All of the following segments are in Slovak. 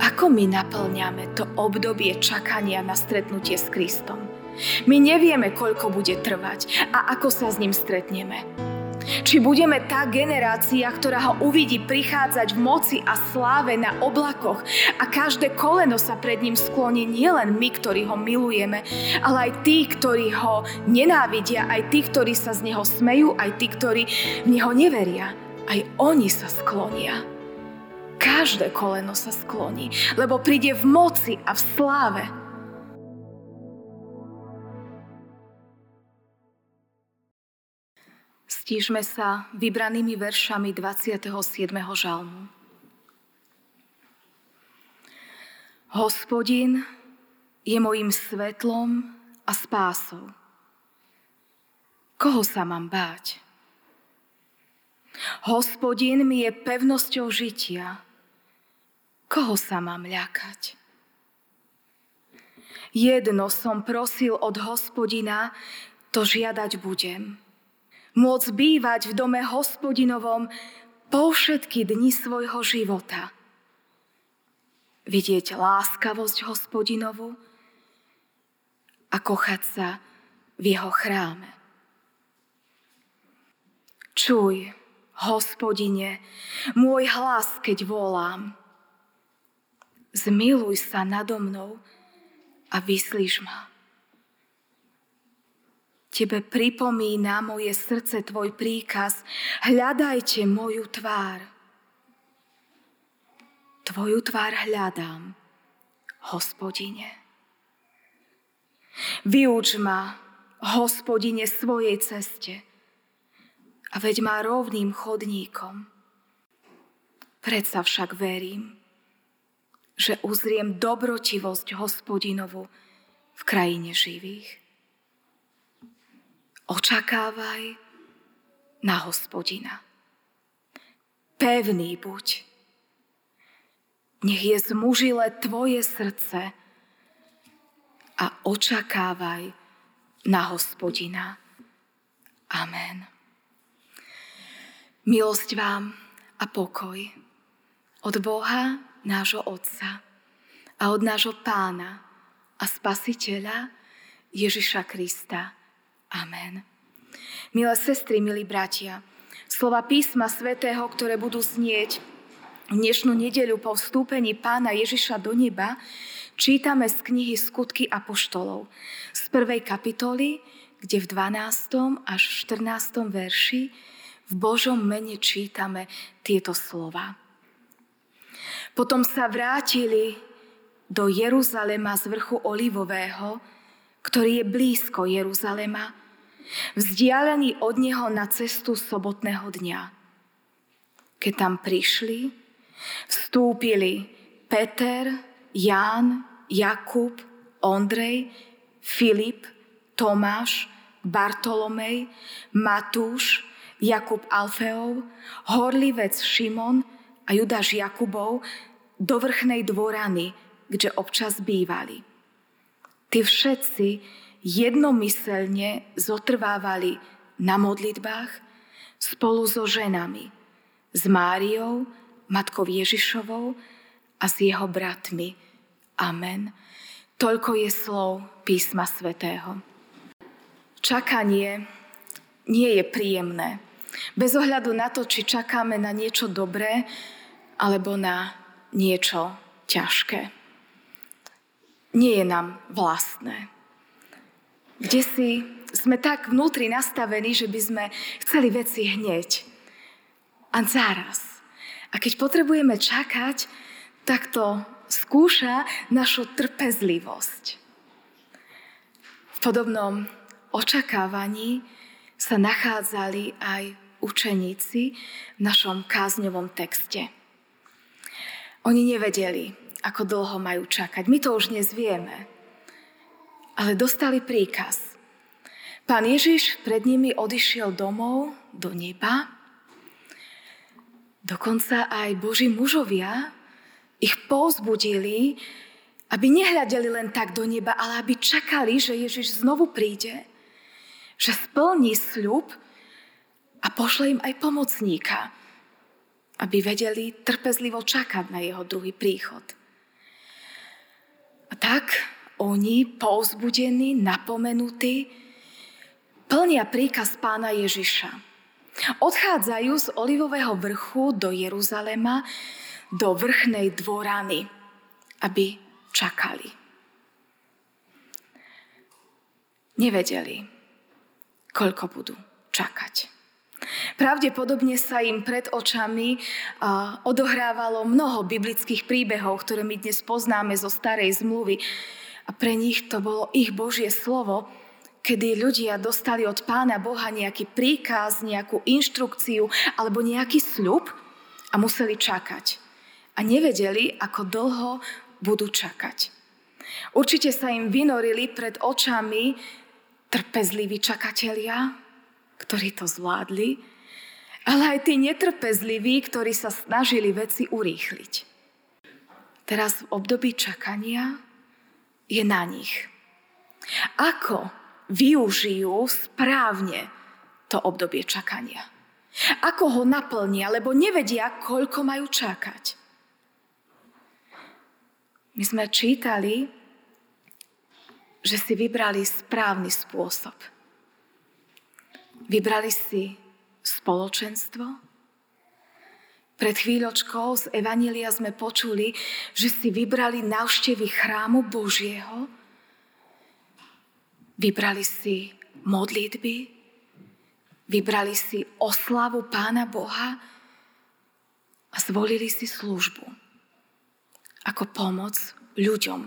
Ako my naplňame to obdobie čakania na stretnutie s Kristom? My nevieme, koľko bude trvať a ako sa s ním stretneme. Či budeme tá generácia, ktorá ho uvidí prichádzať v moci a sláve na oblakoch a každé koleno sa pred ním skloní nielen my, ktorí ho milujeme, ale aj tí, ktorí ho nenávidia, aj tí, ktorí sa z neho smejú, aj tí, ktorí v neho neveria. Aj oni sa sklonia. Každé koleno sa skloní, lebo príde v moci a v sláve. Stížme sa vybranými veršami 27. žalmu. Hospodin je mojim svetlom a spásou. Koho sa mám báť? Hospodin mi je pevnosťou žitia. Koho sa mám ľakať? Jedno som prosil od hospodina, to žiadať budem – môcť bývať v dome hospodinovom po všetky dni svojho života. Vidieť láskavosť hospodinovu a kochať sa v jeho chráme. Čuj, hospodine, môj hlas, keď volám. Zmiluj sa nado mnou a vyslíš ma. Tebe pripomína moje srdce tvoj príkaz. Hľadajte moju tvár. Tvoju tvár hľadám, hospodine. Vyuč ma, hospodine, svojej ceste a veď ma rovným chodníkom. Predsa však verím, že uzriem dobrotivosť hospodinovu v krajine živých. Očakávaj na hospodina. Pevný buď. Nech je zmužile tvoje srdce a očakávaj na hospodina. Amen. Milosť vám a pokoj od Boha, nášho Otca a od nášho Pána a Spasiteľa Ježiša Krista. Amen. Milé sestry, milí bratia, slova písma svätého, ktoré budú znieť dnešnú nedeľu po vstúpení pána Ježiša do neba, čítame z knihy Skutky apoštolov z prvej kapitoly, kde v 12. až 14. verši v Božom mene čítame tieto slova. Potom sa vrátili do Jeruzalema z vrchu Olivového, ktorý je blízko Jeruzalema, vzdialený od neho na cestu sobotného dňa. Keď tam prišli, vstúpili Peter, Ján, Jakub, Ondrej, Filip, Tomáš, Bartolomej, Matúš, Jakub Alfeov, horlivec Šimon a Judáš Jakubov do vrchnej dvorany, kde občas bývali. Tí všetci jednomyselne zotrvávali na modlitbách spolu so ženami, s Máriou, matkou Ježišovou a s jeho bratmi. Amen. Toľko je slov písma svätého. Čakanie nie je príjemné. Bez ohľadu na to, či čakáme na niečo dobré alebo na niečo ťažké. Nie je nám vlastné kde si sme tak vnútri nastavení, že by sme chceli veci hneď. A záraz. A keď potrebujeme čakať, tak to skúša našu trpezlivosť. V podobnom očakávaní sa nachádzali aj učeníci v našom kázňovom texte. Oni nevedeli, ako dlho majú čakať. My to už dnes vieme ale dostali príkaz. Pán Ježiš pred nimi odišiel domov do neba. Dokonca aj Boží mužovia ich povzbudili, aby nehľadeli len tak do neba, ale aby čakali, že Ježiš znovu príde, že splní sľub a pošle im aj pomocníka, aby vedeli trpezlivo čakať na jeho druhý príchod. A tak oni, povzbudení, napomenutí, plnia príkaz pána Ježiša. Odchádzajú z Olivového vrchu do Jeruzalema, do vrchnej dvorany, aby čakali. Nevedeli, koľko budú čakať. Pravdepodobne sa im pred očami odohrávalo mnoho biblických príbehov, ktoré my dnes poznáme zo starej zmluvy. A pre nich to bolo ich Božie slovo, kedy ľudia dostali od pána Boha nejaký príkaz, nejakú inštrukciu alebo nejaký sľub a museli čakať. A nevedeli, ako dlho budú čakať. Určite sa im vynorili pred očami trpezliví čakatelia, ktorí to zvládli, ale aj tí netrpezliví, ktorí sa snažili veci urýchliť. Teraz v období čakania je na nich. Ako využijú správne to obdobie čakania. Ako ho naplnia, lebo nevedia, koľko majú čakať. My sme čítali, že si vybrali správny spôsob. Vybrali si spoločenstvo. Pred chvíľočkou z Evanília sme počuli, že si vybrali návštevy chrámu Božieho, Vybrali si modlitby, vybrali si oslavu Pána Boha a zvolili si službu ako pomoc ľuďom,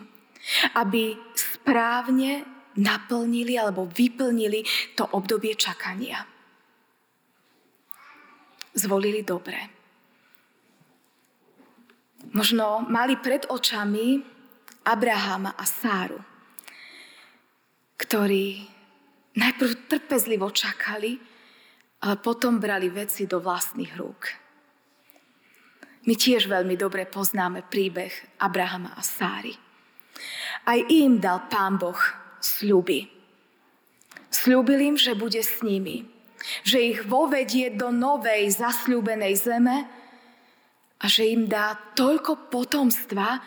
aby správne naplnili alebo vyplnili to obdobie čakania. Zvolili dobre. Možno mali pred očami Abrahama a Sáru ktorí najprv trpezlivo čakali, ale potom brali veci do vlastných rúk. My tiež veľmi dobre poznáme príbeh Abrahama a Sáry. Aj im dal Pán Boh sľuby. Sľúbil im, že bude s nimi, že ich vovedie do novej zasľúbenej zeme a že im dá toľko potomstva,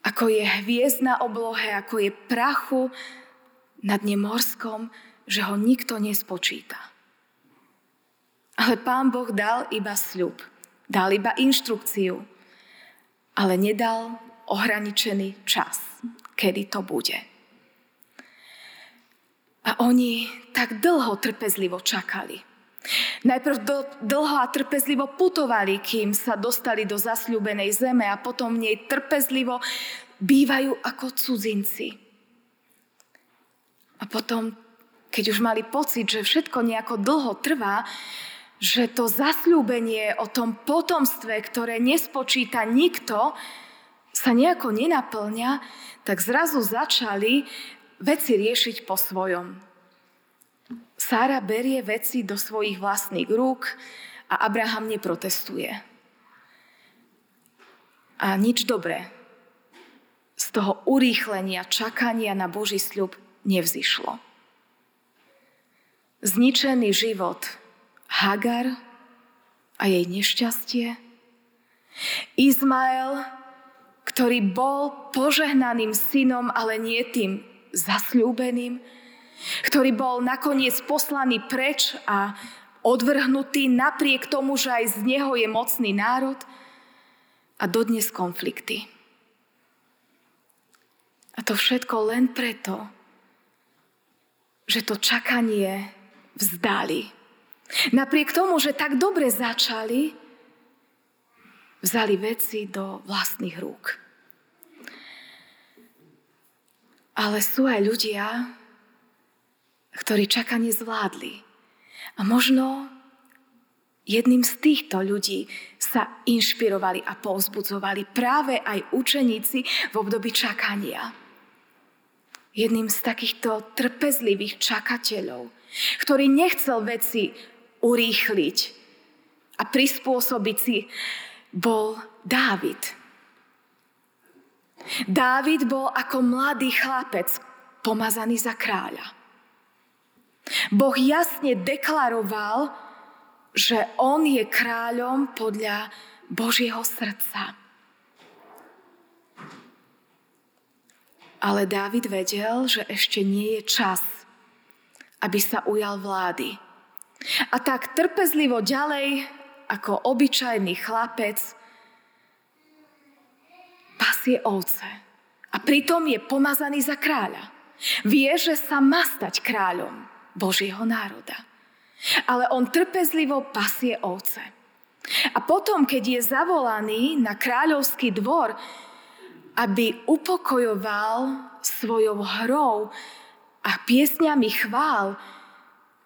ako je hviezd na oblohe, ako je prachu na dne morskom, že ho nikto nespočíta. Ale pán Boh dal iba sľub, dal iba inštrukciu, ale nedal ohraničený čas, kedy to bude. A oni tak dlho trpezlivo čakali. Najprv dlho a trpezlivo putovali, kým sa dostali do zasľúbenej zeme a potom v nej trpezlivo bývajú ako cudzinci. A potom, keď už mali pocit, že všetko nejako dlho trvá, že to zasľúbenie o tom potomstve, ktoré nespočíta nikto, sa nejako nenaplňa, tak zrazu začali veci riešiť po svojom. Sára berie veci do svojich vlastných rúk a Abraham neprotestuje. A nič dobré z toho urýchlenia, čakania na Boží sľub nevzýšlo. Zničený život Hagar a jej nešťastie, Izmael, ktorý bol požehnaným synom, ale nie tým zasľúbeným, ktorý bol nakoniec poslaný preč a odvrhnutý napriek tomu, že aj z neho je mocný národ a dodnes konflikty. A to všetko len preto, že to čakanie vzdali. Napriek tomu, že tak dobre začali, vzali veci do vlastných rúk. Ale sú aj ľudia, ktorí čakanie zvládli. A možno jedným z týchto ľudí sa inšpirovali a povzbudzovali práve aj učeníci v období čakania. Jedným z takýchto trpezlivých čakateľov, ktorý nechcel veci urýchliť a prispôsobiť si, bol Dávid. Dávid bol ako mladý chlapec pomazaný za kráľa. Boh jasne deklaroval, že on je kráľom podľa Božieho srdca. Ale Dávid vedel, že ešte nie je čas, aby sa ujal vlády. A tak trpezlivo ďalej, ako obyčajný chlapec, pasie ovce. A pritom je pomazaný za kráľa. Vie, že sa má stať kráľom Božieho národa. Ale on trpezlivo pasie ovce. A potom, keď je zavolaný na kráľovský dvor, aby upokojoval svojou hrou a piesňami chvál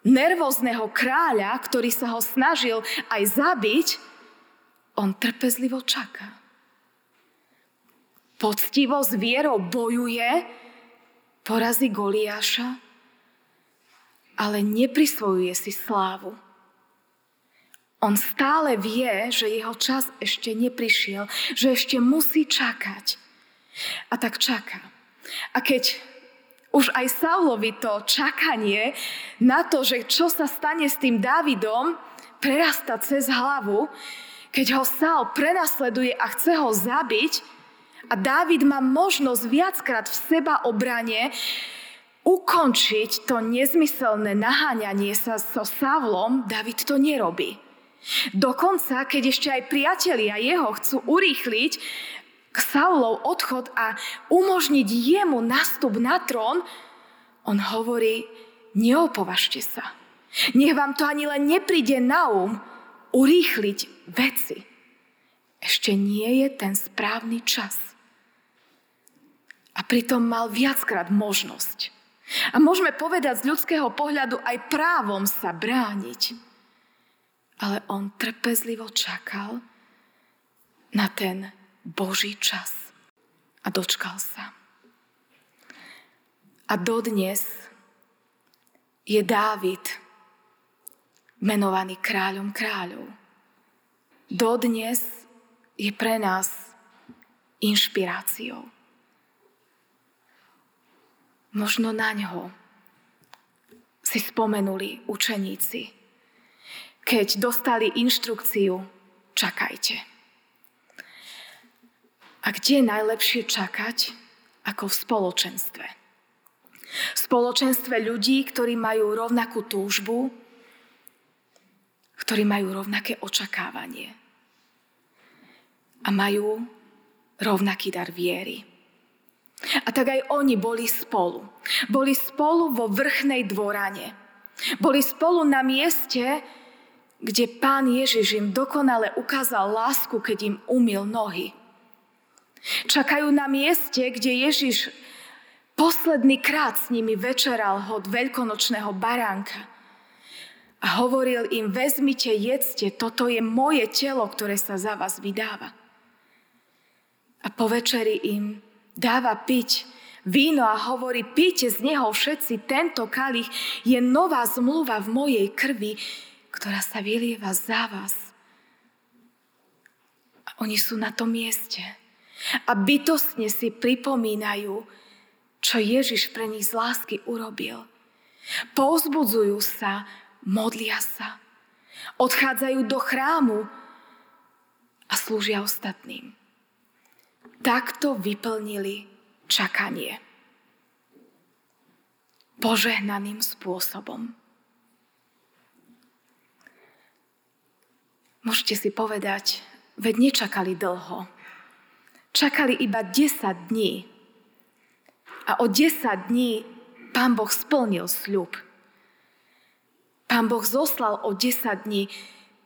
nervózneho kráľa, ktorý sa ho snažil aj zabiť, on trpezlivo čaká. Poctivo s vierou bojuje, porazí Goliáša, ale neprisvojuje si slávu. On stále vie, že jeho čas ešte neprišiel, že ešte musí čakať. A tak čaká. A keď už aj Saulovi to čakanie na to, že čo sa stane s tým Dávidom, prerasta cez hlavu, keď ho Saul prenasleduje a chce ho zabiť a Dávid má možnosť viackrát v seba obrane ukončiť to nezmyselné naháňanie sa so Saulom, David to nerobí. Dokonca, keď ešte aj priatelia jeho chcú urýchliť k Saulov odchod a umožniť jemu nastup na trón, on hovorí, neopovažte sa. Nech vám to ani len nepríde na um urýchliť veci. Ešte nie je ten správny čas. A pritom mal viackrát možnosť. A môžeme povedať z ľudského pohľadu aj právom sa brániť ale on trpezlivo čakal na ten Boží čas. A dočkal sa. A dodnes je Dávid menovaný kráľom kráľov. Dodnes je pre nás inšpiráciou. Možno na ňo si spomenuli učeníci, keď dostali inštrukciu, čakajte. A kde je najlepšie čakať ako v spoločenstve? V spoločenstve ľudí, ktorí majú rovnakú túžbu, ktorí majú rovnaké očakávanie a majú rovnaký dar viery. A tak aj oni boli spolu. Boli spolu vo vrchnej dvorane. Boli spolu na mieste, kde pán Ježiš im dokonale ukázal lásku, keď im umil nohy. Čakajú na mieste, kde Ježiš posledný krát s nimi večeral od veľkonočného baránka. A hovoril im, vezmite, jedzte, toto je moje telo, ktoré sa za vás vydáva. A po večeri im dáva piť víno a hovorí, píte z neho všetci, tento kalich je nová zmluva v mojej krvi, ktorá sa vylieva za vás. A oni sú na tom mieste. A bytostne si pripomínajú, čo Ježiš pre nich z lásky urobil. Pouzbudzujú sa, modlia sa, odchádzajú do chrámu a slúžia ostatným. Takto vyplnili čakanie. Požehnaným spôsobom. Môžete si povedať, veď nečakali dlho. Čakali iba 10 dní. A o 10 dní pán Boh splnil sľub. Pán Boh zoslal o 10 dní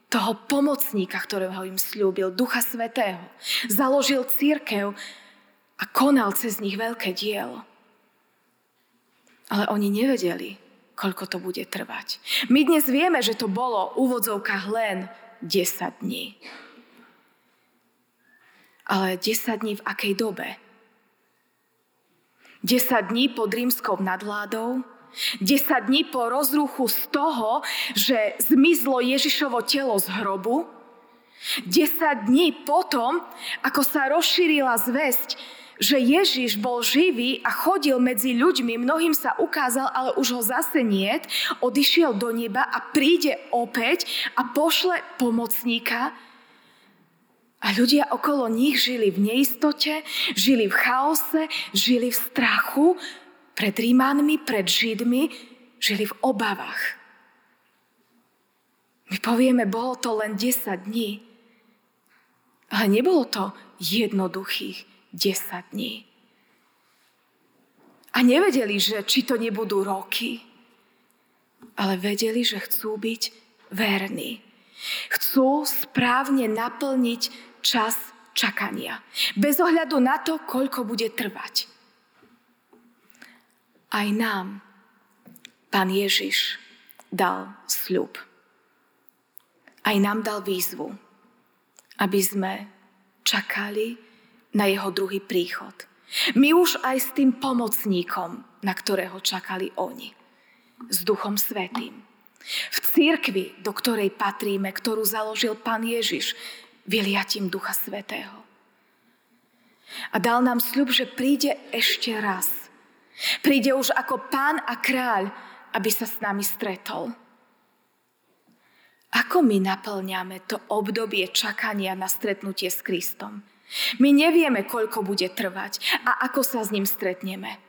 toho pomocníka, ktorého im slúbil, Ducha Svetého. Založil církev a konal cez nich veľké dielo. Ale oni nevedeli, koľko to bude trvať. My dnes vieme, že to bolo v len 10 dní. Ale 10 dní v akej dobe? 10 dní pod rímskou nadvládou, 10 dní po rozruchu z toho, že zmizlo Ježišovo telo z hrobu, 10 dní potom, ako sa rozšírila zväzť, že Ježiš bol živý a chodil medzi ľuďmi, mnohým sa ukázal, ale už ho zase niet, odišiel do neba a príde opäť a pošle pomocníka. A ľudia okolo nich žili v neistote, žili v chaose, žili v strachu pred Rímanmi, pred Židmi, žili v obavách. My povieme, bolo to len 10 dní, ale nebolo to jednoduchých 10 dní. A nevedeli, že či to nebudú roky, ale vedeli, že chcú byť verní. Chcú správne naplniť čas čakania. Bez ohľadu na to, koľko bude trvať. Aj nám pán Ježiš dal sľub. Aj nám dal výzvu, aby sme čakali na jeho druhý príchod. My už aj s tým pomocníkom, na ktorého čakali oni. S Duchom Svetým. V církvi, do ktorej patríme, ktorú založil pán Ježiš, vyliatím Ducha Svetého. A dal nám sľub, že príde ešte raz. Príde už ako pán a kráľ, aby sa s nami stretol. Ako my naplňame to obdobie čakania na stretnutie s Kristom? My nevieme, koľko bude trvať a ako sa s ním stretneme.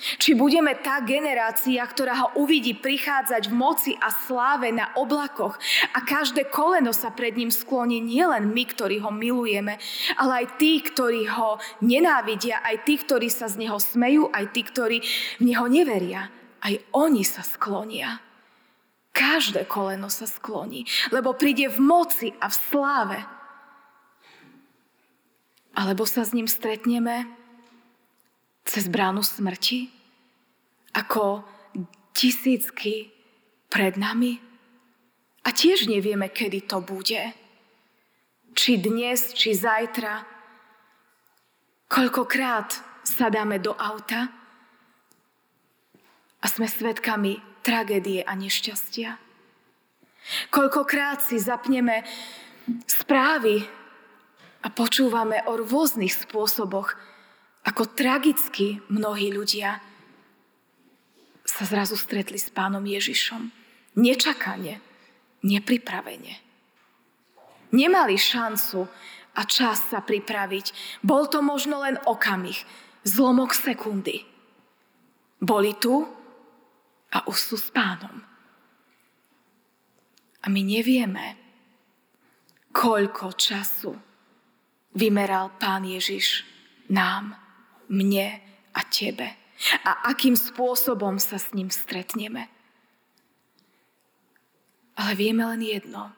Či budeme tá generácia, ktorá ho uvidí prichádzať v moci a sláve na oblakoch a každé koleno sa pred ním skloní nielen my, ktorí ho milujeme, ale aj tí, ktorí ho nenávidia, aj tí, ktorí sa z neho smejú, aj tí, ktorí v neho neveria. Aj oni sa sklonia. Každé koleno sa skloní, lebo príde v moci a v sláve. Alebo sa s ním stretneme cez bránu smrti? Ako tisícky pred nami? A tiež nevieme, kedy to bude. Či dnes, či zajtra. Koľkokrát sadáme do auta a sme svedkami tragédie a nešťastia. Koľkokrát si zapneme správy a počúvame o rôznych spôsoboch, ako tragicky mnohí ľudia sa zrazu stretli s pánom Ježišom. Nečakane, nepripravene. Nemali šancu a čas sa pripraviť. Bol to možno len okamih, zlomok sekundy. Boli tu a už sú s pánom. A my nevieme, koľko času vymeral pán Ježiš nám mne a tebe. A akým spôsobom sa s ním stretneme. Ale vieme len jedno.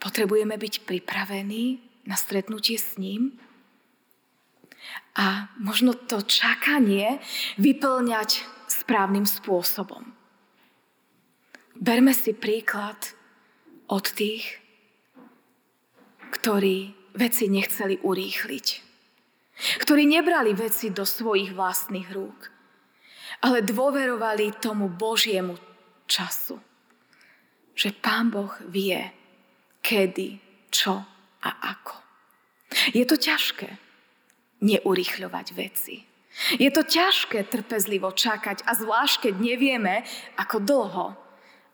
Potrebujeme byť pripravení na stretnutie s ním a možno to čakanie vyplňať správnym spôsobom. Berme si príklad od tých, ktorí veci nechceli urýchliť ktorí nebrali veci do svojich vlastných rúk, ale dôverovali tomu Božiemu času. Že Pán Boh vie, kedy, čo a ako. Je to ťažké neurychľovať veci. Je to ťažké trpezlivo čakať a zvlášť, keď nevieme, ako dlho.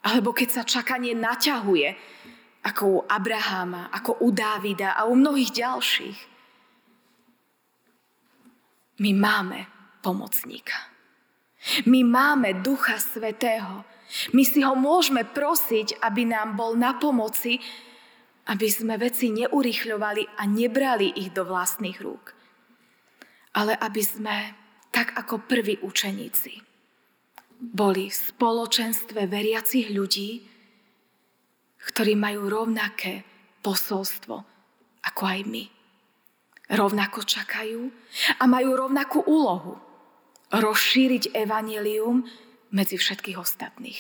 Alebo keď sa čakanie naťahuje, ako u Abraháma, ako u Dávida a u mnohých ďalších. My máme pomocníka. My máme Ducha Svetého. My si ho môžeme prosiť, aby nám bol na pomoci, aby sme veci neurychľovali a nebrali ich do vlastných rúk. Ale aby sme, tak ako prví učeníci, boli v spoločenstve veriacich ľudí, ktorí majú rovnaké posolstvo ako aj my rovnako čakajú a majú rovnakú úlohu rozšíriť evanelium medzi všetkých ostatných.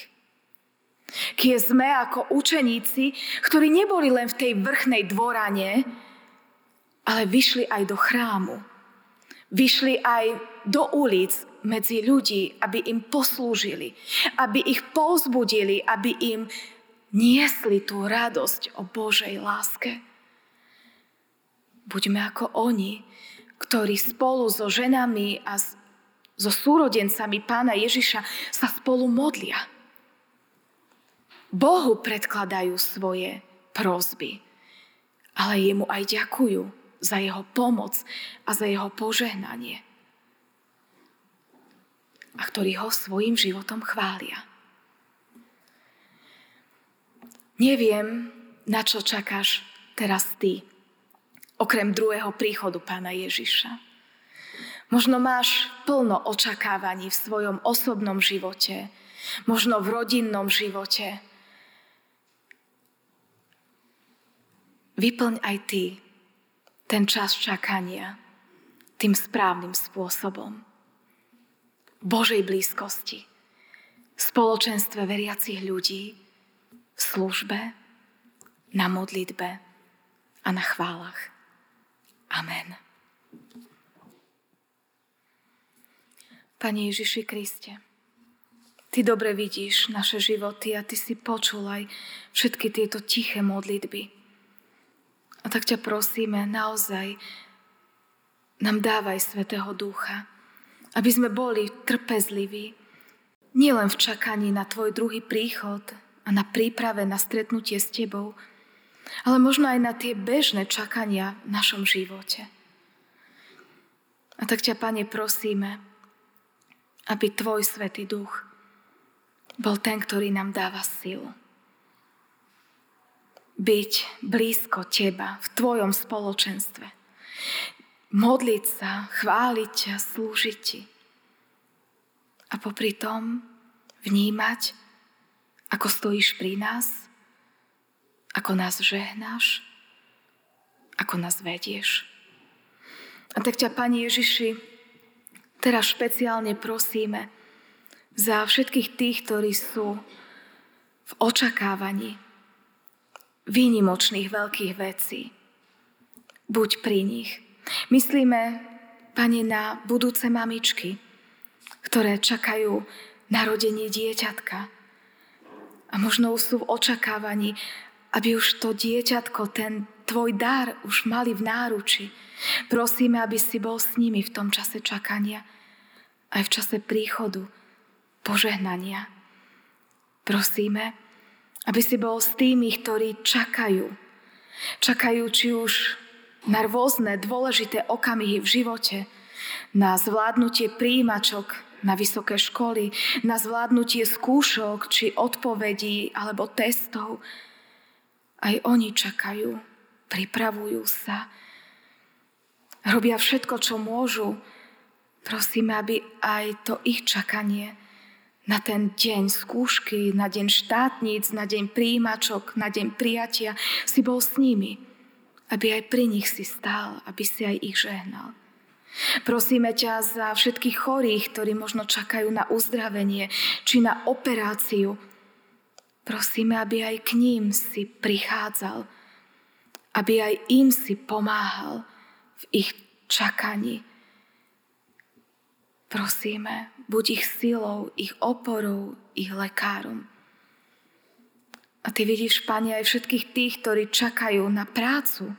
Kie sme ako učeníci, ktorí neboli len v tej vrchnej dvorane, ale vyšli aj do chrámu. Vyšli aj do ulic medzi ľudí, aby im poslúžili, aby ich povzbudili, aby im niesli tú radosť o Božej láske. Buďme ako oni, ktorí spolu so ženami a so súrodencami pána Ježiša sa spolu modlia. Bohu predkladajú svoje prozby ale jemu aj ďakujú za jeho pomoc a za jeho požehnanie. A ktorí ho svojim životom chvália. Neviem, na čo čakáš teraz ty, okrem druhého príchodu pána Ježiša. Možno máš plno očakávaní v svojom osobnom živote, možno v rodinnom živote. Vyplň aj ty ten čas čakania tým správnym spôsobom. Božej blízkosti, v spoločenstve veriacich ľudí, v službe, na modlitbe a na chválach. Amen. Pane Ježiši Kriste, Ty dobre vidíš naše životy a Ty si počul aj všetky tieto tiché modlitby. A tak ťa prosíme, naozaj nám dávaj Svetého Ducha, aby sme boli trpezliví, nielen v čakaní na Tvoj druhý príchod a na príprave na stretnutie s Tebou, ale možno aj na tie bežné čakania v našom živote. A tak ťa, Pane, prosíme, aby Tvoj Svetý Duch bol ten, ktorý nám dáva silu. Byť blízko Teba v Tvojom spoločenstve. Modliť sa, chváliť ťa, slúžiť Ti. A popri tom vnímať, ako stojíš pri nás, ako nás žehnáš, ako nás vedieš. A tak ťa, Pani Ježiši, Teraz špeciálne prosíme za všetkých tých, ktorí sú v očakávaní výnimočných veľkých vecí. Buď pri nich. Myslíme, Pane, na budúce mamičky, ktoré čakajú narodenie dieťatka. A možno sú v očakávaní, aby už to dieťatko, ten tvoj dar už mali v náruči. Prosíme, aby si bol s nimi v tom čase čakania, aj v čase príchodu, požehnania. Prosíme, aby si bol s tými, ktorí čakajú. Čakajú či už na rôzne dôležité okamihy v živote, na zvládnutie príjimačok na vysoké školy, na zvládnutie skúšok či odpovedí alebo testov. Aj oni čakajú, pripravujú sa, robia všetko, čo môžu. Prosíme, aby aj to ich čakanie na ten deň skúšky, na deň štátnic, na deň príjimačok, na deň prijatia si bol s nimi. Aby aj pri nich si stál, aby si aj ich žehnal. Prosíme ťa za všetkých chorých, ktorí možno čakajú na uzdravenie či na operáciu. Prosíme, aby aj k ním si prichádzal, aby aj im si pomáhal v ich čakaní. Prosíme, buď ich silou, ich oporou, ich lekárom. A ty vidíš, Pane, aj všetkých tých, ktorí čakajú na prácu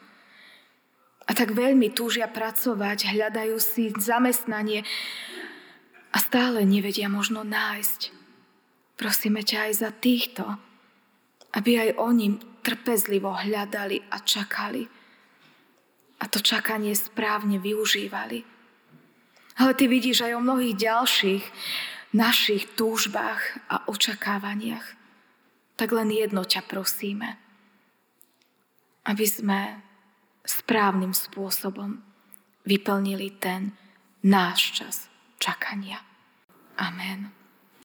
a tak veľmi túžia pracovať, hľadajú si zamestnanie a stále nevedia možno nájsť. Prosíme ťa aj za týchto, aby aj oni trpezlivo hľadali a čakali a to čakanie správne využívali. Ale ty vidíš aj o mnohých ďalších našich túžbách a očakávaniach. Tak len jedno ťa prosíme, aby sme správnym spôsobom vyplnili ten náš čas čakania. Amen.